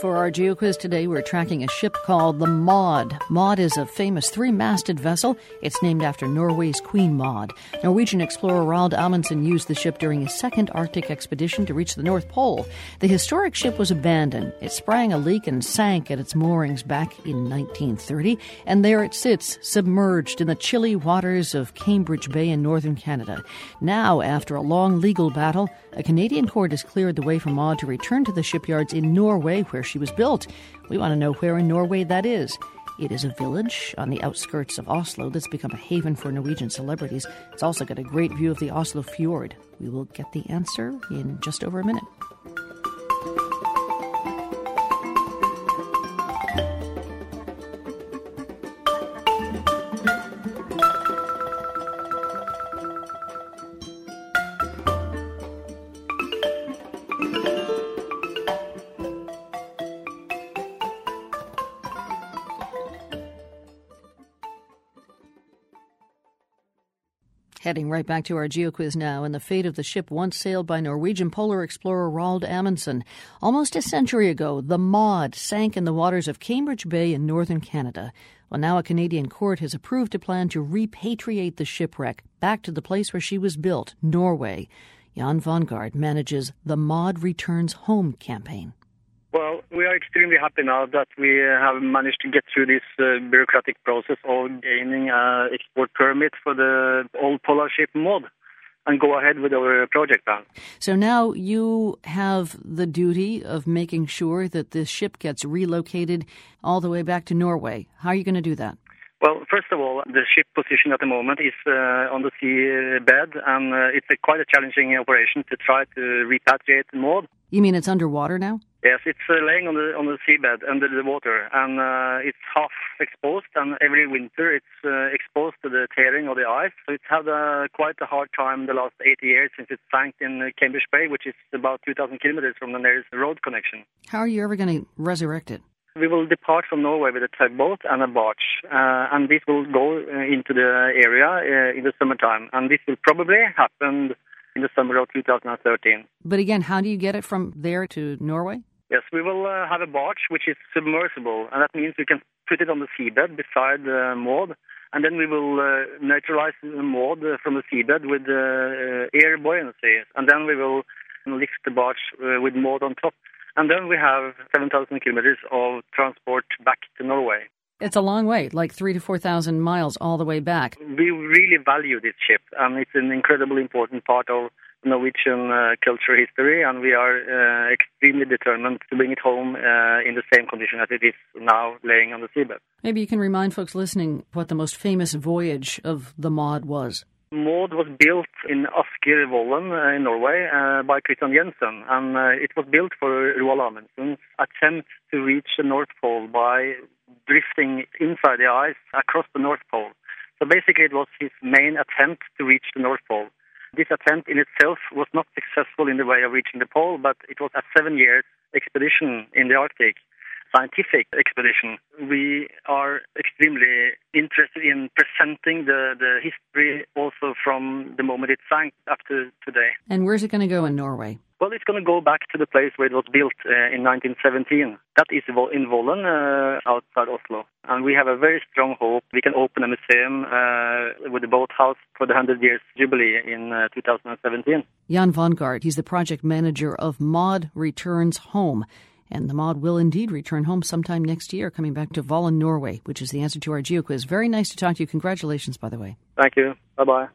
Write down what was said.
For our GeoQuiz today, we're tracking a ship called the Maud. Maud is a famous three masted vessel. It's named after Norway's Queen Maud. Norwegian explorer Roald Amundsen used the ship during his second Arctic expedition to reach the North Pole. The historic ship was abandoned. It sprang a leak and sank at its moorings back in 1930, and there it sits, submerged in the chilly waters of Cambridge Bay in northern Canada. Now, after a long legal battle, a Canadian court has cleared the way for Maud to return to the shipyards in Norway, where she was built. We want to know where in Norway that is. It is a village on the outskirts of Oslo that's become a haven for Norwegian celebrities. It's also got a great view of the Oslo fjord. We will get the answer in just over a minute. Heading right back to our GeoQuiz now, and the fate of the ship once sailed by Norwegian polar explorer Roald Amundsen. Almost a century ago, the Maud sank in the waters of Cambridge Bay in northern Canada. Well, now a Canadian court has approved a plan to repatriate the shipwreck back to the place where she was built, Norway. Jan Wanggaard manages the Maud Returns Home campaign. Well, we are extremely happy now that we have managed to get through this uh, bureaucratic process of gaining an export permit for the old polar ship Maud and go ahead with our project plan. So now you have the duty of making sure that this ship gets relocated all the way back to Norway. How are you going to do that? Well, first of all, the ship position at the moment is uh, on the seabed, and uh, it's a quite a challenging operation to try to repatriate Maud. You mean it's underwater now? Yes, it's uh, laying on the on the seabed under the water, and uh, it's half exposed. And every winter, it's uh, exposed to the tearing of the ice. So it's had uh, quite a hard time the last 80 years since it sank in Cambridge Bay, which is about 2,000 kilometers from the nearest road connection. How are you ever going to resurrect it? We will depart from Norway with a tugboat and a barge, uh, and this will go uh, into the area uh, in the summertime. And this will probably happen in the summer of 2013. But again, how do you get it from there to Norway? Yes, we will uh, have a barge which is submersible, and that means we can put it on the seabed beside the uh, Maud, and then we will uh, neutralize the Maud from the seabed with uh, air buoyancy, and then we will lift the barge uh, with Maud on top. And then we have 7,000 kilometers of transport back to Norway. It's a long way, like three to 4,000 miles all the way back. We really value this ship, and it's an incredibly important part of Norwegian uh, culture history, and we are uh, extremely determined to bring it home uh, in the same condition as it is now laying on the seabed. Maybe you can remind folks listening what the most famous voyage of the Maud was. Maud was built in Asker Vollen uh, in Norway uh, by Christian Jensen, and uh, it was built for Roald Amundsen's attempt to reach the North Pole by drifting inside the ice across the North Pole. So basically, it was his main attempt to reach the North Pole. This attempt in itself was not successful in the way of reaching the pole, but it was a seven year expedition in the Arctic, scientific expedition. We are extremely interested in presenting the, the history also from the moment it sank up to today. And where's it going to go in Norway? Well, it's going to go back to the place where it was built uh, in 1917. That is in Vollen, uh, outside Oslo. And we have a very strong hope we can open a museum uh, with the boathouse for the 100 years jubilee in uh, 2017. Jan Wanggaard, he's the project manager of Maud Returns Home. And the Maud will indeed return home sometime next year, coming back to Vollen, Norway, which is the answer to our geo quiz. Very nice to talk to you. Congratulations, by the way. Thank you. Bye bye.